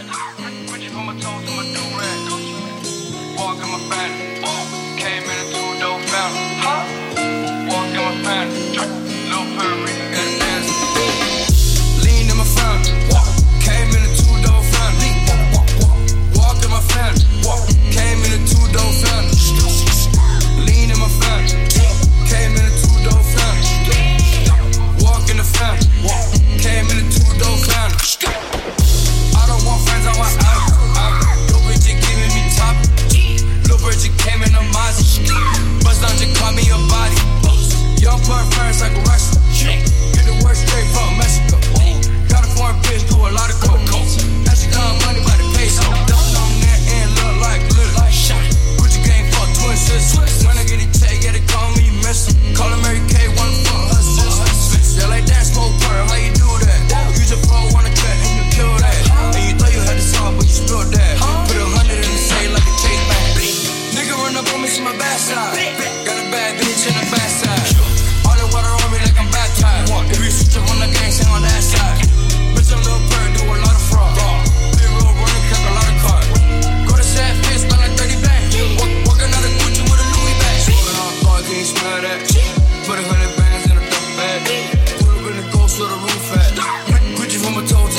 Amen. bitch in the backside. All the water on me like I'm baptized. If you switch up on the gang, sing on that side. Bitch, I'm a little Bird, do a lot of fraud. Big real, running, kept a lot of cars. Go to Sad face, spend like 30 bands. Walk, walking out of Gucci with a Louis bag. Smoking on God, can you smell that? Put a hundred bands in a duffel bag. Pull up in the ghost with a roof at. Gucci from a toe